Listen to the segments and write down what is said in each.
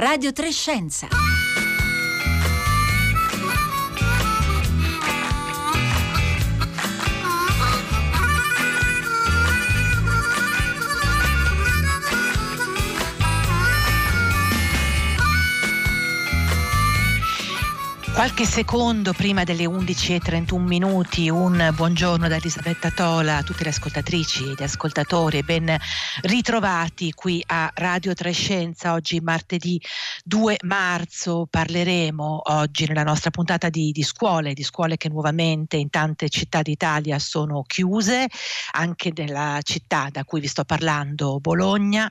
Radio Trescenza. Qualche secondo prima delle 11.31 minuti, un buongiorno da Elisabetta Tola a tutte le ascoltatrici e gli ascoltatori, ben ritrovati qui a Radio Trescenza. Oggi martedì 2 marzo parleremo oggi nella nostra puntata di, di scuole, di scuole che nuovamente in tante città d'Italia sono chiuse, anche nella città da cui vi sto parlando, Bologna,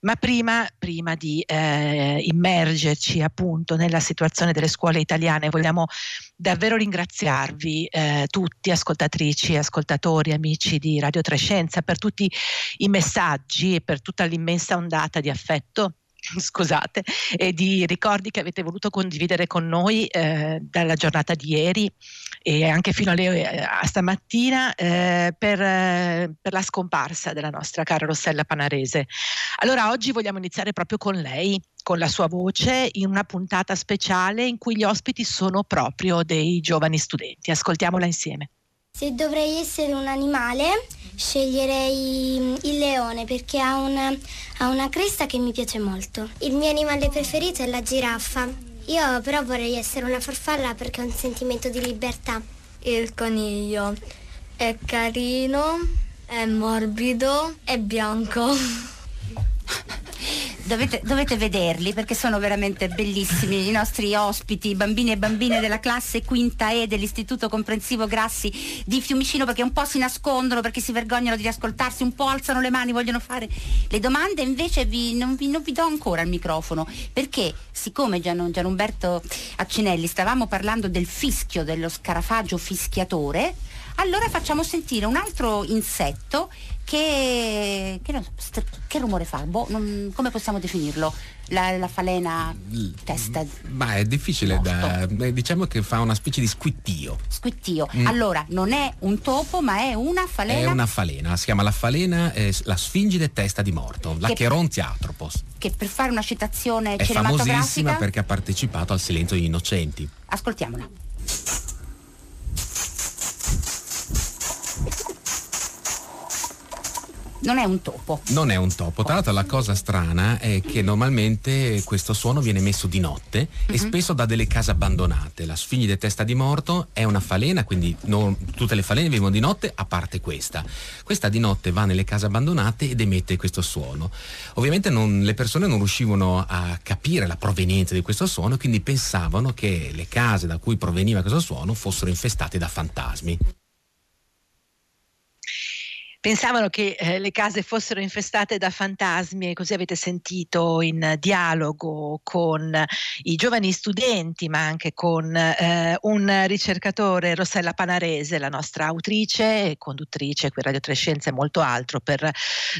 ma prima, prima di eh, immergerci appunto nella situazione delle scuole italiane vogliamo davvero ringraziarvi eh, tutti, ascoltatrici, ascoltatori, amici di Radio Trescenza, per tutti i messaggi e per tutta l'immensa ondata di affetto scusate, e di ricordi che avete voluto condividere con noi eh, dalla giornata di ieri e anche fino a, le, eh, a stamattina eh, per, eh, per, la scomparsa della nostra cara Rossella Panarese. Allora oggi vogliamo iniziare proprio con lei, con la sua voce, in una puntata speciale in cui gli ospiti sono proprio dei giovani studenti. Ascoltiamola insieme. Se dovrei essere un animale, sceglierei mm, il leone perché ha una, ha una cresta che mi piace molto. Il mio animale preferito è la giraffa. Io però vorrei essere una farfalla perché ho un sentimento di libertà. Il coniglio è carino, è morbido, è bianco. Dovete, dovete, vederli perché sono veramente bellissimi. I nostri ospiti, bambini e bambine della classe quinta E dell'Istituto Comprensivo Grassi di Fiumicino perché un po' si nascondono, perché si vergognano di ascoltarsi, un po' alzano le mani, vogliono fare le domande, invece vi, non, vi, non, vi, do ancora il microfono perché siccome Gian, Gian Umberto Accinelli stavamo parlando del fischio dello scarafaggio fischiatore, allora facciamo sentire un altro insetto che, che, so, che rumore fa? Boh, non, come possiamo definirlo? La, la, falena testa? Ma è difficile da. Diciamo che fa una specie di squittio. Squittio. Mm. Allora, non è un topo, ma è una falena. È una falena, si chiama la falena, eh, la sfingide testa di morto, la Cherontiatropos. Che per fare una citazione è cinematografica. È famosissima perché ha partecipato al silenzio degli innocenti. Ascoltiamola. Non è un topo. Non è un topo. Tra l'altro la cosa strana è che normalmente questo suono viene messo di notte mm-hmm. e mhm. spesso da delle case abbandonate. La sfinide testa di morto è una falena, quindi non, tutte le falene vivono di notte a parte questa. Questa di notte va nelle case abbandonate ed emette questo suono. Ovviamente non, le persone non riuscivano a capire la provenienza di questo suono, quindi pensavano che le case da cui proveniva questo suono fossero infestate da fantasmi pensavano che eh, le case fossero infestate da fantasmi e così avete sentito in dialogo con i giovani studenti ma anche con eh, un ricercatore Rossella Panarese, la nostra autrice e conduttrice qui Radio Trescenza e molto altro per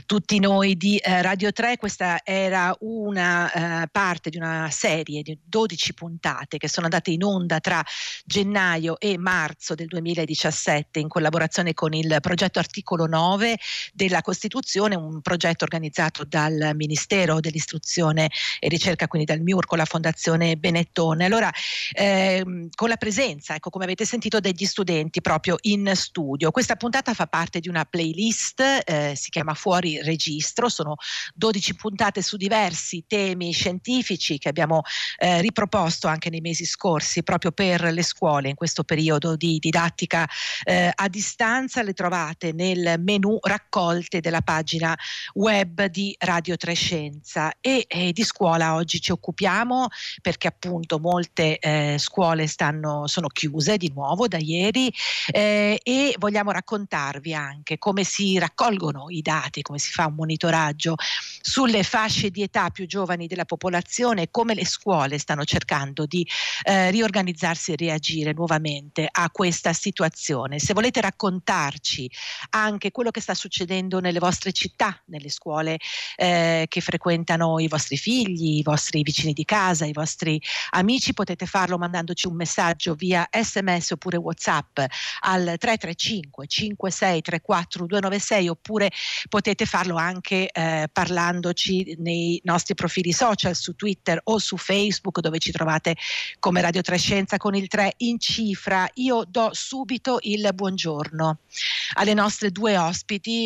tutti noi di eh, Radio 3. Questa era una eh, parte di una serie di 12 puntate che sono andate in onda tra gennaio e marzo del 2017 in collaborazione con il progetto Articolo 9 9 della Costituzione, un progetto organizzato dal Ministero dell'Istruzione e Ricerca, quindi dal MIUR con la Fondazione Benettone. Allora, ehm, con la presenza, ecco, come avete sentito, degli studenti proprio in studio. Questa puntata fa parte di una playlist, eh, si chiama Fuori Registro, sono 12 puntate su diversi temi scientifici che abbiamo eh, riproposto anche nei mesi scorsi proprio per le scuole in questo periodo di didattica eh, a distanza. Le trovate nel menu menu raccolte della pagina web di Radio Trescenza e, e di scuola oggi ci occupiamo perché appunto molte eh, scuole stanno, sono chiuse di nuovo da ieri eh, e vogliamo raccontarvi anche come si raccolgono i dati, come si fa un monitoraggio sulle fasce di età più giovani della popolazione come le scuole stanno cercando di eh, riorganizzarsi e reagire nuovamente a questa situazione. Se volete raccontarci anche quello che sta succedendo nelle vostre città, nelle scuole eh, che frequentano i vostri figli, i vostri vicini di casa, i vostri amici, potete farlo mandandoci un messaggio via sms oppure whatsapp al 335 5634 296 oppure potete farlo anche eh, parlandoci nei nostri profili social su Twitter o su Facebook dove ci trovate come Radio Trescenza con il 3 in cifra. Io do subito il buongiorno alle nostre due ospiti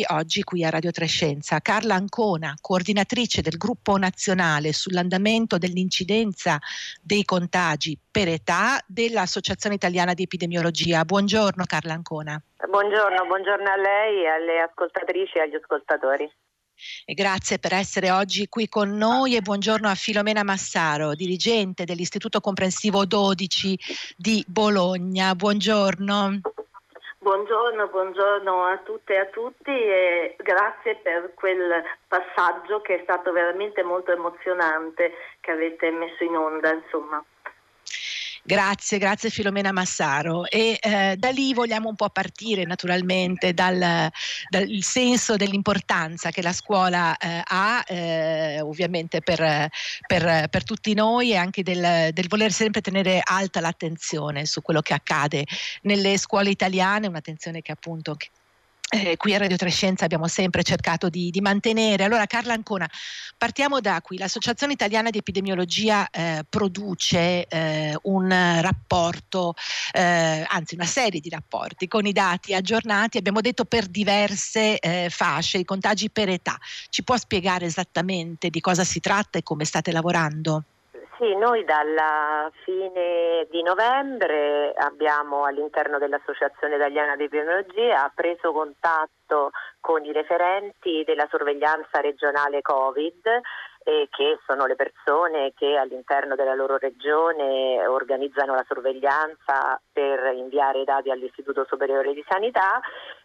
oggi qui a Radio Trescenza. Carla Ancona, coordinatrice del gruppo nazionale sull'andamento dell'incidenza dei contagi per età dell'Associazione Italiana di Epidemiologia. Buongiorno Carla Ancona. Buongiorno, buongiorno a lei, alle ascoltatrici e agli ascoltatori. E grazie per essere oggi qui con noi e buongiorno a Filomena Massaro, dirigente dell'Istituto Comprensivo 12 di Bologna. Buongiorno. Buongiorno, buongiorno a tutte e a tutti e grazie per quel passaggio che è stato veramente molto emozionante che avete messo in onda, insomma. Grazie, grazie Filomena Massaro. E eh, da lì vogliamo un po' partire naturalmente dal, dal senso dell'importanza che la scuola eh, ha, eh, ovviamente per, per, per, tutti noi e anche del, del, voler sempre tenere alta l'attenzione su quello che accade nelle scuole italiane, un'attenzione che appunto eh, qui a Radio Trescenza abbiamo sempre cercato di, di, mantenere. Allora Carla Ancona, partiamo da qui. L'Associazione Italiana di Epidemiologia eh, produce eh, un rapporto, eh, anzi una serie di rapporti con i dati aggiornati, abbiamo detto per diverse eh, fasce, i contagi per età. Ci può spiegare esattamente di cosa si tratta e come state lavorando? Sì, noi dalla fine di novembre abbiamo all'interno dell'Associazione Italiana di Epidemiologia preso contatto con i referenti della sorveglianza regionale Covid eh, che sono le persone che all'interno della loro regione organizzano la sorveglianza per inviare i dati all'Istituto Superiore di Sanità.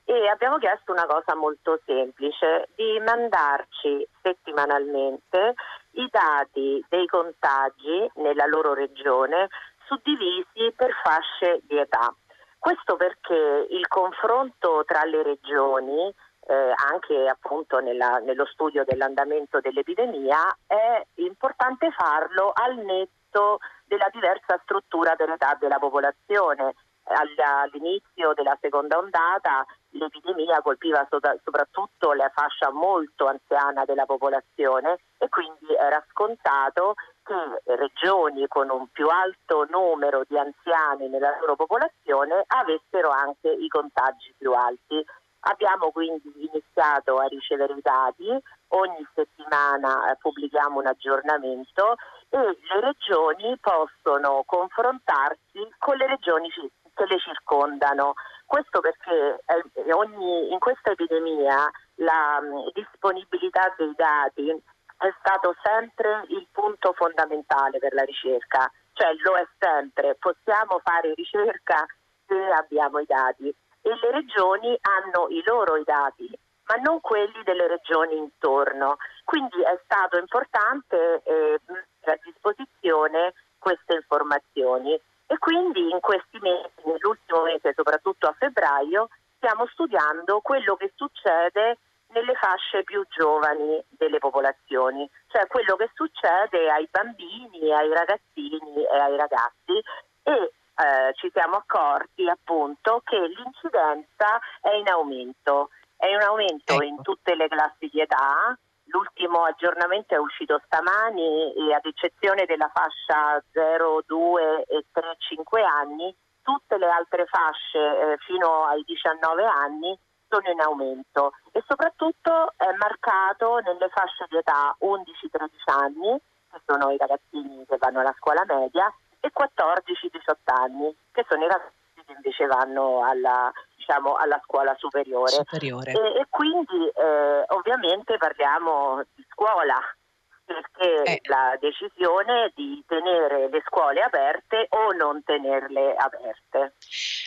E abbiamo chiesto una cosa molto semplice, di mandarci settimanalmente i dati dei contagi nella loro regione suddivisi per fasce di età. Questo perché il confronto tra le regioni, eh, anche appunto nella, nello studio dell'andamento dell'epidemia, è importante farlo al netto della diversa struttura dell'età della popolazione all'inizio della seconda ondata l'epidemia colpiva soprattutto la fascia molto anziana della popolazione e quindi era scontato che regioni con un più alto numero di anziani nella loro popolazione avessero anche i contagi più alti. Abbiamo quindi iniziato a ricevere i dati, ogni settimana eh, pubblichiamo un aggiornamento e le regioni possono confrontarsi con le regioni che le circondano. Questo perché eh, ogni, in questa epidemia la mh, disponibilità dei dati è stato sempre il punto fondamentale per la ricerca, cioè lo è sempre, possiamo fare ricerca se abbiamo i dati e le regioni hanno i loro i dati, ma non quelli delle regioni intorno. Quindi è stato importante eh, mettere a disposizione queste informazioni e quindi in questi mesi, nell'ultimo mese, soprattutto a febbraio, stiamo studiando quello che succede nelle fasce più giovani delle popolazioni, cioè quello che succede ai bambini, ai ragazzini e ai ragazzi e eh, ci siamo accorti appunto che l'incidenza è in aumento, è in aumento ecco. in tutte le classi di età, L'ultimo aggiornamento è uscito stamani e ad eccezione della fascia 0, 2 e 3, 5 anni, tutte le altre fasce eh, fino ai 19 anni sono in aumento e soprattutto è marcato nelle fasce di età 11-13 anni, che sono i ragazzini che vanno alla scuola media, e 14-18 anni, che sono i ragazzi che invece vanno alla, diciamo, alla scuola superiore. superiore. E, e, quindi eh, ovviamente parliamo di scuola, perché eh. la decisione di tenere le scuole aperte o non tenerle aperte.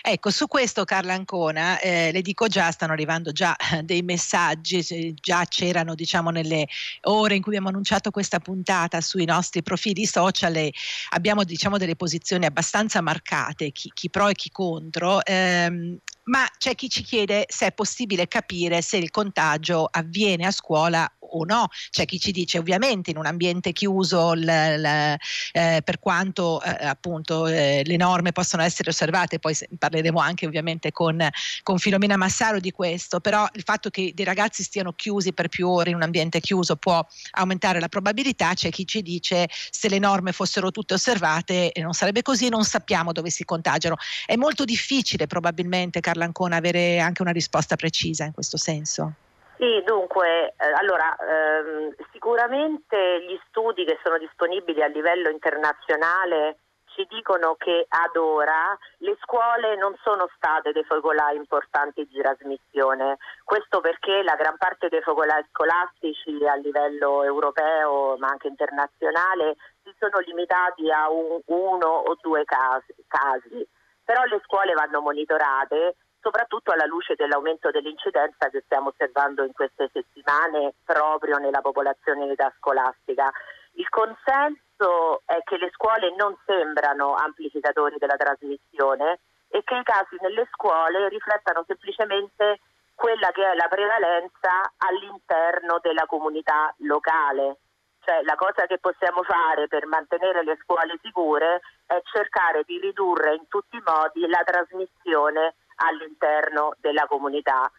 Ecco, su questo Carla Ancona, eh, le dico già, stanno arrivando già dei messaggi, già c'erano diciamo nelle ore in cui abbiamo annunciato questa puntata sui nostri profili social e abbiamo diciamo delle posizioni abbastanza marcate, chi, chi pro e chi contro. Ehm, ma c'è chi ci chiede se è possibile capire se il contagio avviene a scuola o no. C'è chi ci dice ovviamente in un ambiente chiuso l, l, eh, per quanto eh, appunto eh, le norme possono essere osservate, poi parleremo anche ovviamente con, con Filomena Massaro di questo, però il fatto che dei ragazzi stiano chiusi per più ore in un ambiente chiuso può aumentare la probabilità, c'è chi ci dice se le norme fossero tutte osservate non sarebbe così, non sappiamo dove si contagiano. È molto difficile probabilmente Carla Ancona avere anche una risposta precisa in questo senso. Sì, dunque, eh, allora, ehm, sicuramente gli studi che sono disponibili a livello internazionale ci dicono che ad ora le scuole non sono state dei focolai importanti di trasmissione. Questo perché la gran parte dei focolai scolastici a livello europeo ma anche internazionale si sono limitati a un, uno o due casi, casi. Però le scuole vanno monitorate soprattutto alla luce dell'aumento dell'incidenza che stiamo osservando in queste settimane proprio nella popolazione in età scolastica. Il consenso è che le scuole non sembrano amplificatori della trasmissione e che i casi nelle scuole riflettano semplicemente quella che è la prevalenza all'interno della comunità locale. Cioè la cosa che possiamo fare per mantenere le scuole sicure è cercare di ridurre in tutti i modi la trasmissione all'interno della comunità.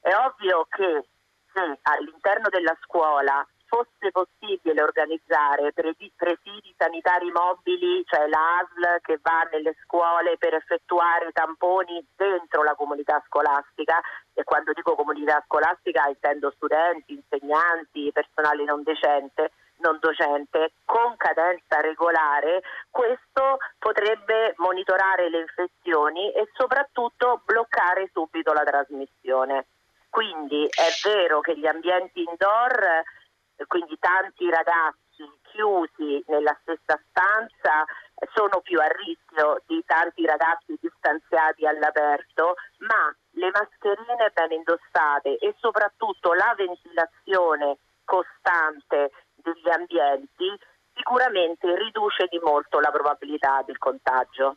È ovvio che se all'interno della scuola fosse possibile organizzare presidi sanitari mobili, cioè l'ASL che va nelle scuole per effettuare tamponi dentro la comunità scolastica, e quando dico comunità scolastica intendo studenti, insegnanti, personale non decente, non docente con cadenza regolare, questo potrebbe monitorare le infezioni e soprattutto bloccare subito la trasmissione. Quindi è vero che gli ambienti indoor, quindi tanti ragazzi chiusi nella stessa stanza, sono più a rischio di tanti ragazzi distanziati all'aperto, ma le mascherine ben indossate e soprattutto la ventilazione costante ambienti sicuramente riduce di molto la probabilità del contagio.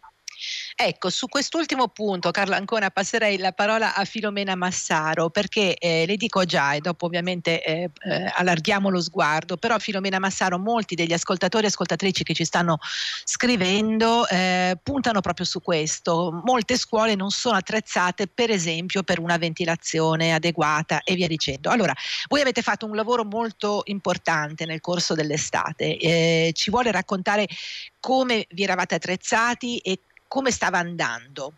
Ecco, su quest'ultimo punto, Carla Ancona, passerei la parola a Filomena Massaro perché eh, le dico già e dopo ovviamente eh, eh, allarghiamo lo sguardo, però Filomena Massaro, molti degli ascoltatori e ascoltatrici che ci stanno scrivendo eh, puntano proprio su questo. Molte scuole non sono attrezzate per esempio per una ventilazione adeguata e via dicendo. Allora, voi avete fatto un lavoro molto importante nel corso dell'estate, eh, ci vuole raccontare come vi eravate attrezzati e come stava andando?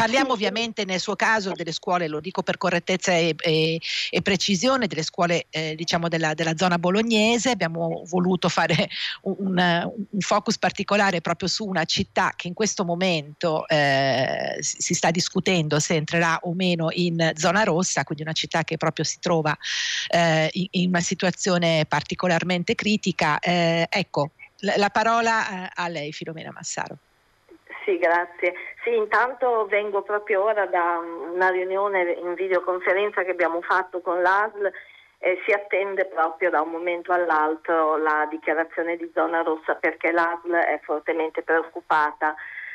Parliamo ovviamente nel suo caso delle scuole, lo dico per correttezza e, e, e precisione, delle scuole eh, diciamo della, della, zona bolognese. Abbiamo voluto fare un, un, focus particolare proprio su una città che in questo momento eh, si sta discutendo se entrerà o meno in zona rossa, quindi una città che proprio si trova eh, in, in, una situazione particolarmente critica. Eh, ecco, la, la parola eh, a lei, Filomena Massaro. Sì, grazie. Sì, intanto vengo proprio ora da una riunione in videoconferenza che abbiamo fatto con l'ASL e si attende proprio da un momento all'altro la dichiarazione di zona rossa perché l'ASL è fortemente preoccupata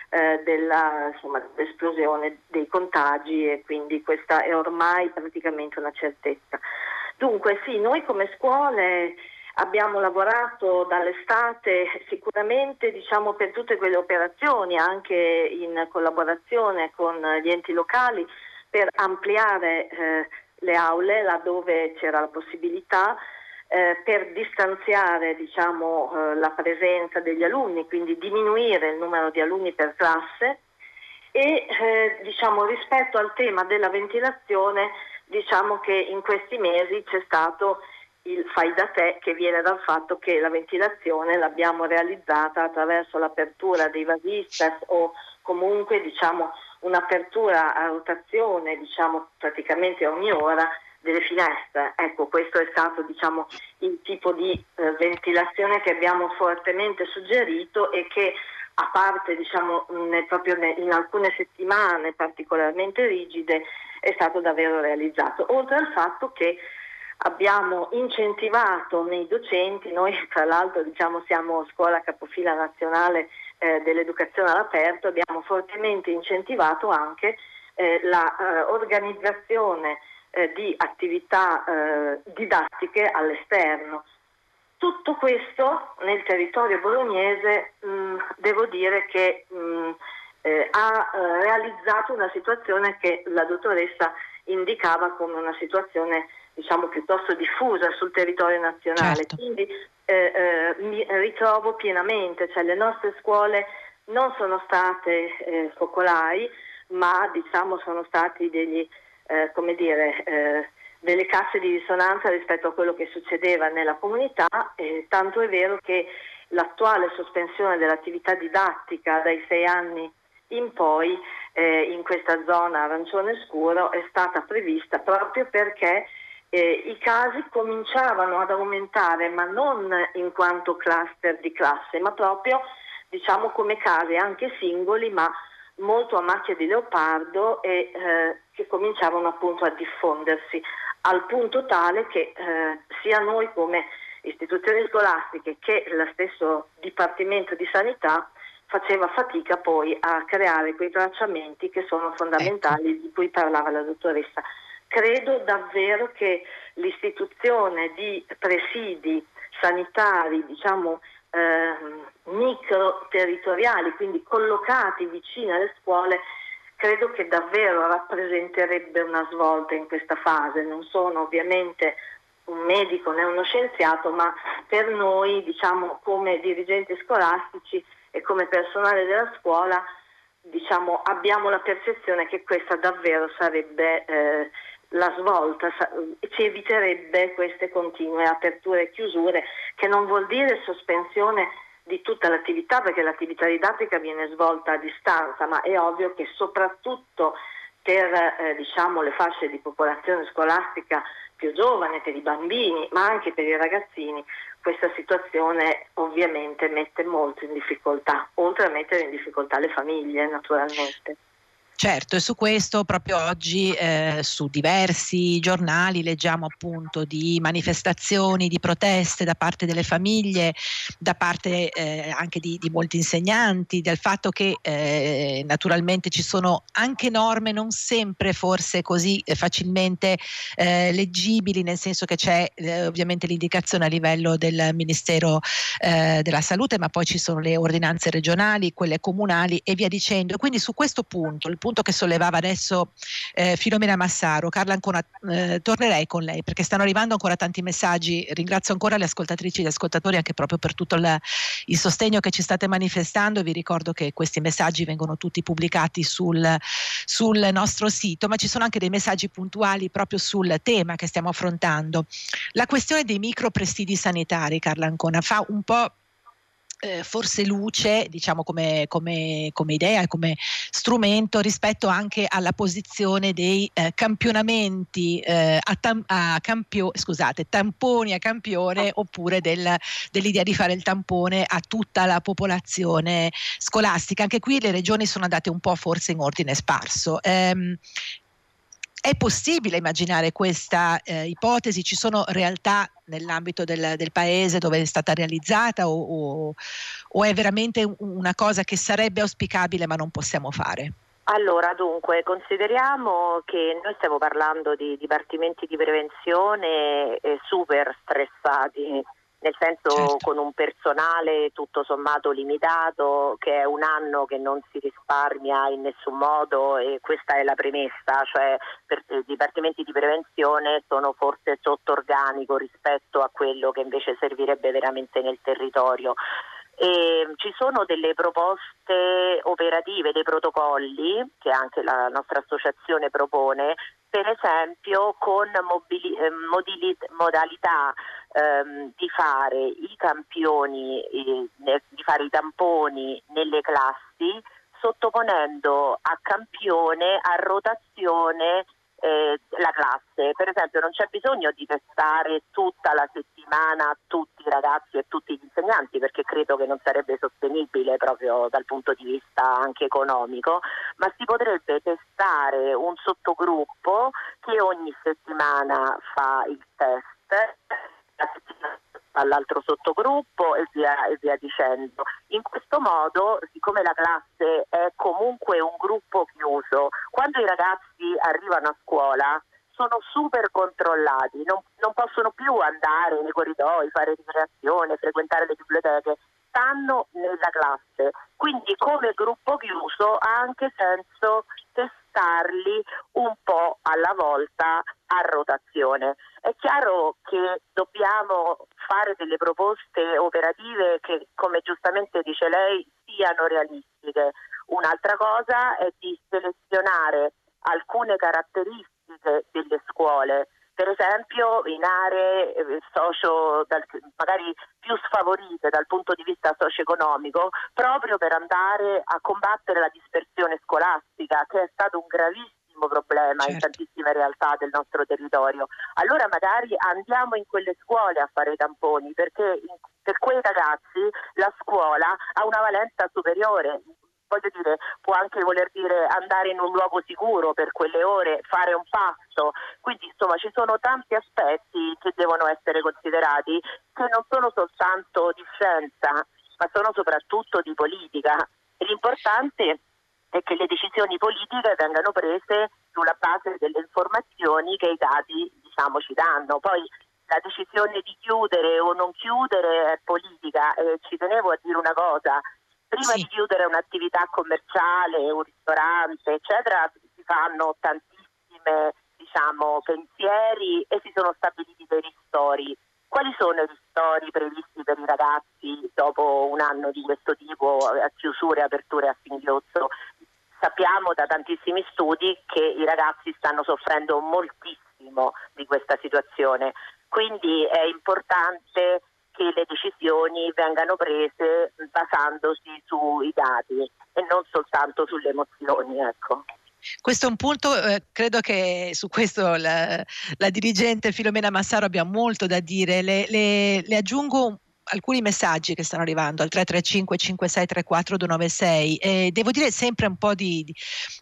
eh, della, insomma, dell'esplosione dei contagi e quindi questa è ormai praticamente una certezza. Dunque sì, noi come scuole Abbiamo lavorato dall'estate sicuramente diciamo, per tutte quelle operazioni, anche in collaborazione con gli enti locali, per ampliare eh, le aule laddove c'era la possibilità, eh, per distanziare diciamo, eh, la presenza degli alunni, quindi diminuire il numero di alunni per classe e eh, diciamo, rispetto al tema della ventilazione diciamo che in questi mesi c'è stato il fai da te che viene dal fatto che la ventilazione l'abbiamo realizzata attraverso l'apertura dei vasistas o comunque diciamo, un'apertura a rotazione diciamo, praticamente ogni ora delle finestre. Ecco, questo è stato diciamo, il tipo di eh, ventilazione che abbiamo fortemente suggerito e che a parte diciamo, nel, proprio in alcune settimane particolarmente rigide è stato davvero realizzato. Oltre al fatto che abbiamo incentivato nei docenti, noi tra l'altro diciamo, siamo scuola capofila nazionale eh, dell'educazione all'aperto, abbiamo fortemente incentivato anche eh, l'organizzazione eh, eh, di attività eh, didattiche all'esterno. Tutto questo nel territorio bolognese mh, devo dire che mh, eh, ha realizzato una situazione che la dottoressa indicava come una situazione diciamo piuttosto diffusa sul territorio nazionale. Certo. Quindi eh, eh, mi ritrovo pienamente, cioè le nostre scuole non sono state eh, focolai, ma diciamo sono stati degli, eh, come dire, delle casse di risonanza rispetto a quello che succedeva nella comunità, tanto è vero che l'attuale sospensione dell'attività didattica dai sei anni in poi eh, in questa zona arancione scuro è stata prevista proprio perché eh, i casi cominciavano ad aumentare, ma non in quanto cluster di classe, ma proprio diciamo come casi anche singoli, ma molto a macchia di leopardo e eh, che cominciavano appunto a diffondersi al punto tale che eh, sia noi come istituzioni scolastiche che lo stesso Dipartimento di Sanità faceva fatica poi a creare quei tracciamenti che sono fondamentali ecco. di cui parlava la dottoressa. Credo davvero che l'istituzione di presidi sanitari, diciamo, eh, micro territoriali, quindi collocati vicini alle scuole, credo che davvero rappresenterebbe una svolta in questa fase. Non sono ovviamente un medico né uno scienziato, ma per noi, diciamo, come dirigenti scolastici e come personale della scuola, diciamo, abbiamo la percezione che questa davvero sarebbe eh, la svolta, ci eviterebbe queste continue aperture e chiusure, che non vuol dire sospensione di tutta l'attività, perché l'attività didattica viene svolta a distanza, ma è ovvio che soprattutto per eh, diciamo, le fasce di popolazione scolastica più giovane, per i bambini, ma anche per i ragazzini, questa situazione ovviamente mette molto in difficoltà, oltre a mettere in difficoltà le famiglie naturalmente. Certo, e su questo proprio oggi eh, su diversi giornali leggiamo appunto di manifestazioni, di proteste da parte delle famiglie, da parte eh, anche di, di, molti insegnanti, del fatto che eh, naturalmente ci sono anche norme non sempre forse così eh, facilmente eh, leggibili, nel senso che c'è eh, ovviamente l'indicazione a livello del Ministero della Salute, ma poi ci sono le ordinanze regionali, quelle comunali e via dicendo. Quindi su questo punto, il punto che sollevava adesso eh, Filomena Massaro. Carla, ancora, eh, tornerei con lei perché stanno arrivando ancora tanti messaggi. Ringrazio ancora le ascoltatrici e gli ascoltatori anche proprio per tutto il, il sostegno che ci state manifestando. Vi ricordo che questi messaggi vengono tutti pubblicati sul, sul nostro sito, ma ci sono anche dei messaggi puntuali proprio sul tema che stiamo affrontando. La questione dei micro presidi sanitari, Carla Ancona, fa un po' eh, forse luce, diciamo come, come, come idea e come strumento rispetto anche alla posizione dei eh, campionamenti eh, a, tam- a campio- scusate, tamponi a campione oppure del, dell'idea di fare il tampone a tutta la popolazione scolastica. Anche qui le regioni sono andate un po' forse in ordine sparso. Ehm, è possibile immaginare questa eh, ipotesi? Ci sono realtà nell'ambito del, del, paese dove è stata realizzata o, o, o è veramente una cosa che sarebbe auspicabile ma non possiamo fare? Allora, dunque, consideriamo che noi stiamo parlando di dipartimenti di prevenzione eh, super stressati, nel senso certo. con un personale tutto sommato limitato, che è un anno che non si risparmia in nessun modo e questa è la premessa, cioè per, i dipartimenti di prevenzione sono forse sotto organico rispetto a quello che invece servirebbe veramente nel territorio. E ci sono delle proposte operative, dei protocolli che anche la nostra associazione propone, per esempio con mobili- eh, modalità ehm, di fare i campioni, eh, di fare i tamponi nelle classi sottoponendo a campione, a rotazione eh, la classe. Per esempio non c'è bisogno di testare tutta la settimana tutti i ragazzi e tutti gli insegnanti perché credo che non sarebbe sostenibile proprio dal punto di vista anche economico, ma si potrebbe testare un sottogruppo che ogni settimana fa il test all'altro sottogruppo e via, e via dicendo. In questo modo, siccome la classe è comunque un gruppo chiuso, quando i ragazzi arrivano a scuola sono super controllati, non, non possono più andare nei corridoi, fare ricreazione, frequentare le biblioteche, stanno nella classe. Quindi come gruppo chiuso ha anche senso testarli un po' alla volta a rotazione. È chiaro che dobbiamo fare delle proposte operative che, come giustamente dice lei, siano realistiche. Un'altra cosa è di selezionare alcune caratteristiche delle scuole per esempio in aree eh, socio, magari più sfavorite dal punto di vista socio-economico, proprio per andare a combattere la dispersione scolastica, che è stato un gravissimo problema certo. in tantissime realtà del nostro territorio. Allora magari andiamo in quelle scuole a fare i tamponi, perché per quei ragazzi la scuola ha una valenza superiore voglio dire, può anche voler dire andare in un luogo sicuro per quelle ore, fare un passo. Quindi insomma ci sono tanti aspetti che devono essere considerati che non sono soltanto di scienza, ma sono soprattutto di politica. L'importante è che le decisioni politiche vengano prese sulla base delle informazioni che i dati diciamo, ci danno. Poi la decisione di chiudere o non chiudere è politica e ci tenevo a dire una cosa, prima sì. di chiudere un'attività commerciale, un ristorante, eccetera, si fanno tantissime diciamo, pensieri e si sono stabiliti dei ristori. Quali sono i ristori previsti per i ragazzi dopo un anno di questo tipo, a chiusure, aperture a singhiozzo? Sappiamo da tantissimi studi che i ragazzi stanno soffrendo moltissimo di questa situazione, quindi è importante che le decisioni vengano prese basandosi sui dati e non soltanto sulle emozioni. Ecco. Questo è un punto, eh, credo che su questo la, la, dirigente Filomena Massaro abbia molto da dire. Le, le, le aggiungo alcuni messaggi che stanno arrivando al 335 5634 296 e devo dire sempre un po' di, di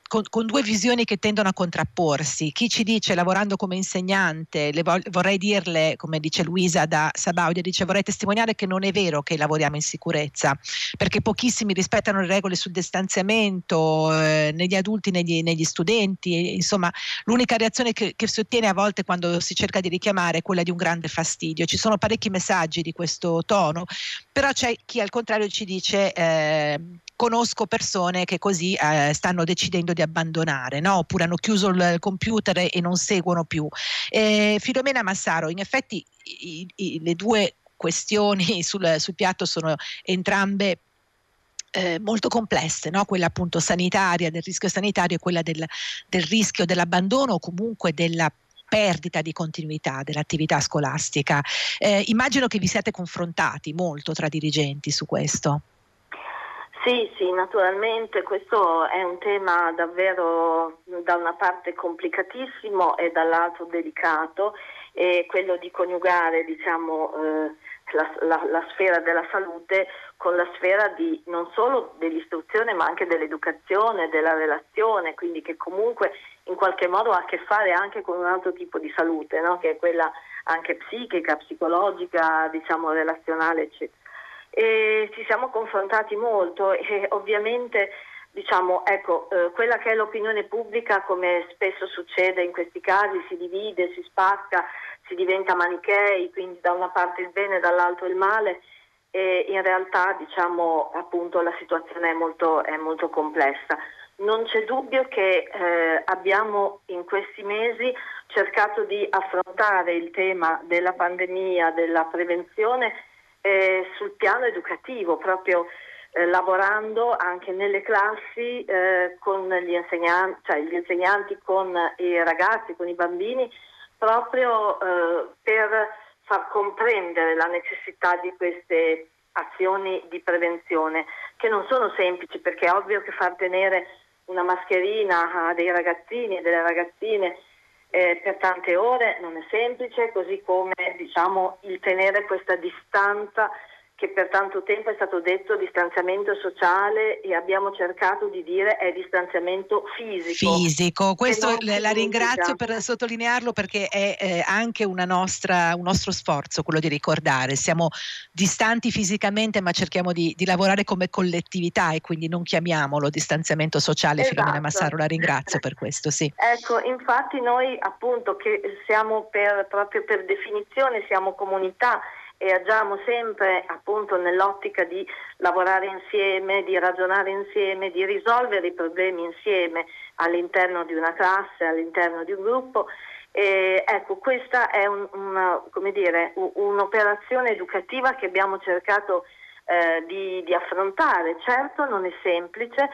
con, con, due visioni che tendono a contrapporsi. Chi ci dice lavorando come insegnante, vo- vorrei dirle, come dice Luisa da Sabaudia, dice vorrei testimoniare che non è vero che lavoriamo in sicurezza, perché pochissimi rispettano le regole sul distanziamento eh, negli adulti, negli, negli studenti, insomma l'unica reazione che, che si ottiene a volte quando si cerca di richiamare è quella di un grande fastidio. Ci sono parecchi messaggi di questo tono, però c'è chi al contrario ci dice eh, conosco persone che così eh, stanno decidendo di abbandonare, no? oppure hanno chiuso il computer e non seguono più. Eh, Filomena Massaro, in effetti i, i, le due questioni sul, sul piatto sono entrambe eh, molto complesse, no? quella appunto sanitaria, del rischio sanitario e quella del, del rischio dell'abbandono o comunque della perdita di continuità dell'attività scolastica. Eh, immagino che vi siate confrontati molto tra dirigenti su questo. Sì, sì, naturalmente questo è un tema davvero da una parte complicatissimo e dall'altro delicato e quello di coniugare diciamo, eh, la, la, la, sfera della salute con la sfera di, non solo dell'istruzione ma anche dell'educazione, della relazione, quindi che comunque in qualche modo ha a che fare anche con un altro tipo di salute, no? che è quella anche psichica, psicologica, diciamo relazionale, eccetera. E ci siamo confrontati molto e ovviamente diciamo, ecco, eh, quella che è l'opinione pubblica, come spesso succede in questi casi, si divide, si spacca, si diventa manichei, quindi da una parte il bene e dall'altro il male e in realtà diciamo, appunto, la situazione è molto, è molto complessa. Non c'è dubbio che eh, abbiamo in questi mesi cercato di affrontare il tema della pandemia, della prevenzione eh, sul piano educativo, proprio eh, lavorando anche nelle classi eh, con gli insegnanti, cioè gli insegnanti con i ragazzi, con i bambini, proprio eh, per far comprendere la necessità di queste azioni di prevenzione, che non sono semplici perché è ovvio che far tenere una mascherina a dei ragazzini e delle ragazzine eh, per tante ore non è semplice, così come diciamo, il tenere questa distanza che per tanto tempo è stato detto distanziamento sociale e abbiamo cercato di dire è distanziamento fisico. Fisico, questo la ringrazio per sottolinearlo perché è eh, anche nostra, un nostro sforzo quello di ricordare, siamo distanti fisicamente ma cerchiamo di, di, lavorare come collettività e quindi non chiamiamolo distanziamento sociale. Esatto. Filomena Massaro, la ringrazio per questo. Sì. Ecco, infatti noi appunto che siamo per, proprio per definizione, siamo comunità e agiamo sempre appunto nell'ottica di lavorare insieme, di ragionare insieme, di risolvere i problemi insieme all'interno di una classe, all'interno di un gruppo. E, ecco, questa è un, una, dire, un'operazione educativa che abbiamo cercato eh, di, di, affrontare. Certo non è semplice,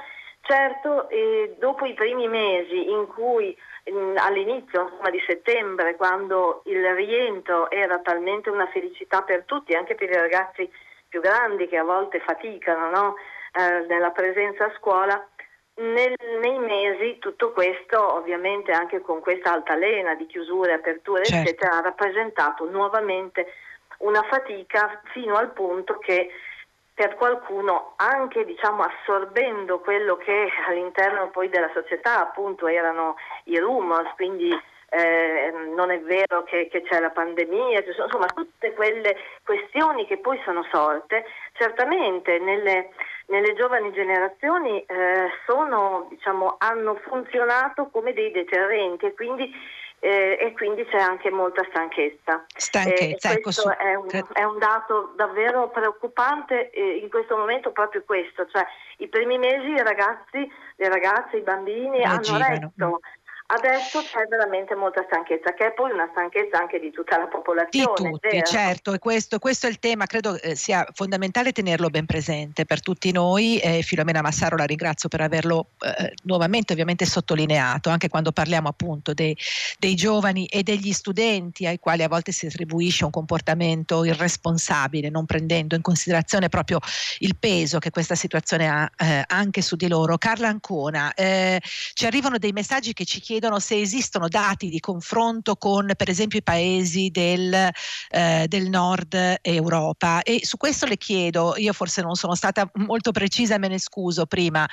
certo eh, dopo i primi mesi in cui all'inizio insomma, di settembre, quando il rientro era talmente una felicità per tutti, anche per i ragazzi più grandi che a volte faticano no? eh, nella presenza a scuola, nel, nei mesi tutto questo, ovviamente anche con questa altalena di chiusure, aperture, certo. eccetera, ha rappresentato nuovamente una fatica fino al punto che per qualcuno anche diciamo, assorbendo quello che all'interno poi della società appunto erano i rumors, quindi eh, non è vero che, che, c'è la pandemia, sono, insomma tutte quelle questioni che poi sono sorte, certamente nelle, nelle giovani generazioni eh, sono, diciamo, hanno funzionato come dei deterrenti e quindi eh, e quindi c'è anche molta stanchezza. Stanchezza, ecco, questo è, un, è, un, dato davvero preoccupante eh, in questo momento proprio questo, cioè i primi mesi i ragazzi, le ragazze, i bambini Reagivano. hanno retto Adesso c'è veramente molta stanchezza, che è poi una stanchezza anche di tutta la popolazione. Di tutti, vero? certo, e questo, questo, è il tema, credo eh, sia fondamentale tenerlo ben presente per tutti noi. Eh, Filomena Massaro la ringrazio per averlo eh, nuovamente ovviamente sottolineato, anche quando parliamo appunto dei, dei, giovani e degli studenti ai quali a volte si attribuisce un comportamento irresponsabile, non prendendo in considerazione proprio il peso che questa situazione ha eh, anche su di loro. Carla Ancona, eh, ci arrivano dei messaggi che ci chiedono chiedono se esistono dati di confronto con per esempio i paesi del, eh, del nord Europa e su questo le chiedo, io forse non sono stata molto precisa e me ne scuso prima,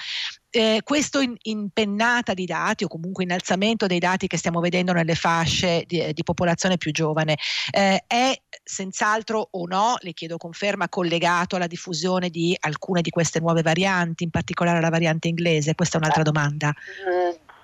eh, questo in, impennata di dati o comunque innalzamento dei dati che stiamo vedendo nelle fasce di, di popolazione più giovane eh, è senz'altro o no, le chiedo conferma, collegato alla diffusione di alcune di queste nuove varianti, in particolare la variante inglese? Questa è un'altra domanda.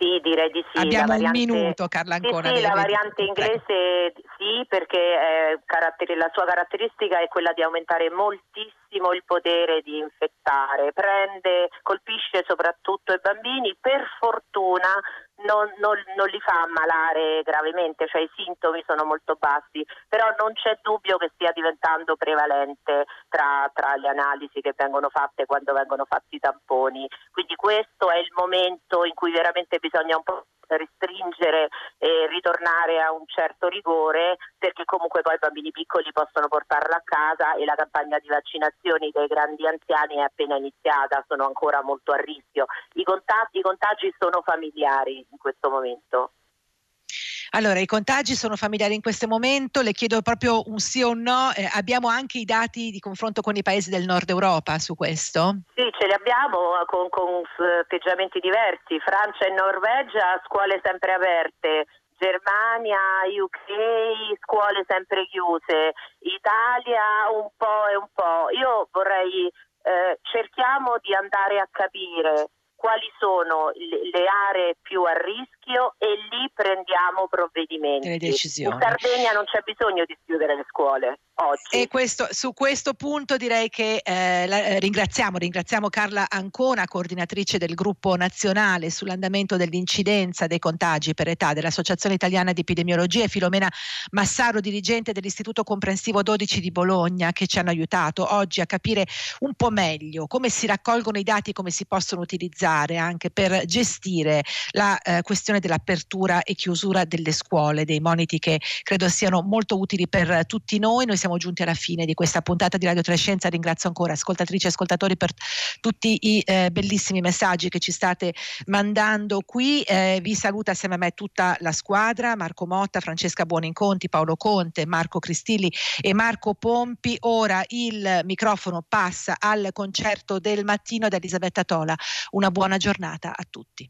Sì, direi di sì. Abbiamo variante... un minuto, Carla ancora. Sì, sì la variante inglese Prego. sì, perché eh, caratter- la sua caratteristica è quella di aumentare moltissimo il potere di infettare, prende, colpisce soprattutto i bambini, per fortuna non, non, non, li fa ammalare gravemente, cioè i sintomi sono molto bassi, però non c'è dubbio che stia diventando prevalente tra, tra, le analisi che vengono fatte quando vengono fatti i tamponi. Quindi questo è il momento in cui veramente bisogna un po' restringere e ritornare a un certo rigore perché comunque poi i bambini piccoli possono portarla a casa e la campagna di vaccinazioni dei grandi anziani è appena iniziata, sono ancora molto a rischio. I contatti, i contagi sono familiari in questo momento. Allora, i contagi sono familiari in questo momento, le chiedo proprio un sì o un no, eh, abbiamo anche i dati di confronto con i paesi del nord Europa su questo? Sì, ce li abbiamo eh, con, con atteggiamenti diversi, Francia e Norvegia, scuole sempre aperte, Germania, UK, scuole sempre chiuse, Italia un po' e un po'. Io vorrei, eh, cerchiamo di andare a capire quali sono le aree più a rischio e lì prendiamo provvedimenti. In Sardegna non c'è bisogno di chiudere le scuole. Oggi. E questo, su questo punto direi che eh, la, eh, ringraziamo, ringraziamo Carla Ancona, coordinatrice del gruppo nazionale sull'andamento dell'incidenza dei contagi per età dell'Associazione Italiana di Epidemiologia e Filomena Massaro, dirigente dell'Istituto Comprensivo 12 di Bologna, che ci hanno aiutato oggi a capire un po' meglio come si raccolgono i dati, come si possono utilizzare anche per gestire la eh, questione dell'apertura e chiusura delle scuole, dei moniti che credo siano molto utili per tutti noi. Noi siamo siamo giunti alla fine di questa puntata di Radio Trescenza. Ringrazio ancora ascoltatrici e ascoltatori per tutti i eh, bellissimi messaggi che ci state mandando qui. Eh, vi saluta assieme a me tutta la squadra, Marco Motta, Francesca Buoninconti, Paolo Conte, Marco Cristilli e Marco Pompi. Ora il microfono passa al concerto del mattino da Elisabetta Tola. Una buona giornata a tutti.